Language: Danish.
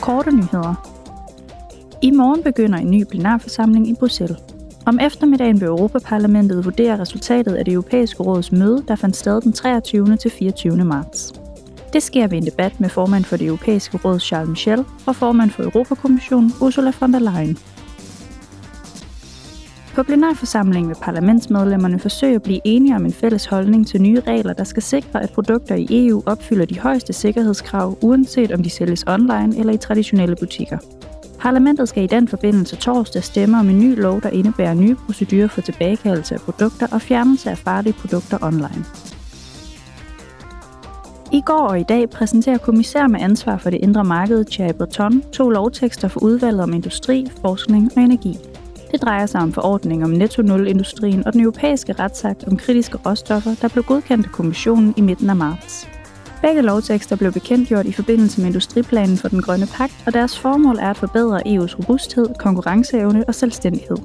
korte nyheder. I morgen begynder en ny plenarforsamling i Bruxelles. Om eftermiddagen vil Europaparlamentet vurdere resultatet af det europæiske råds møde, der fandt sted den 23. til 24. marts. Det sker ved en debat med formand for det europæiske råd Charles Michel og formand for Europakommissionen Ursula von der Leyen. På plenarforsamlingen vil parlamentsmedlemmerne forsøge at blive enige om en fælles holdning til nye regler, der skal sikre, at produkter i EU opfylder de højeste sikkerhedskrav, uanset om de sælges online eller i traditionelle butikker. Parlamentet skal i den forbindelse torsdag stemme om en ny lov, der indebærer nye procedurer for tilbagekaldelse af produkter og fjernelse af farlige produkter online. I går og i dag præsenterer kommissær med ansvar for det indre marked, Thierry Breton, to lovtekster for udvalget om industri, forskning og energi. Det drejer sig om forordning om netto-nul-industrien og den europæiske retsakt om kritiske råstoffer, der blev godkendt af kommissionen i midten af marts. Begge lovtekster blev bekendtgjort i forbindelse med industriplanen for den grønne pagt, og deres formål er at forbedre EU's robusthed, konkurrenceevne og selvstændighed.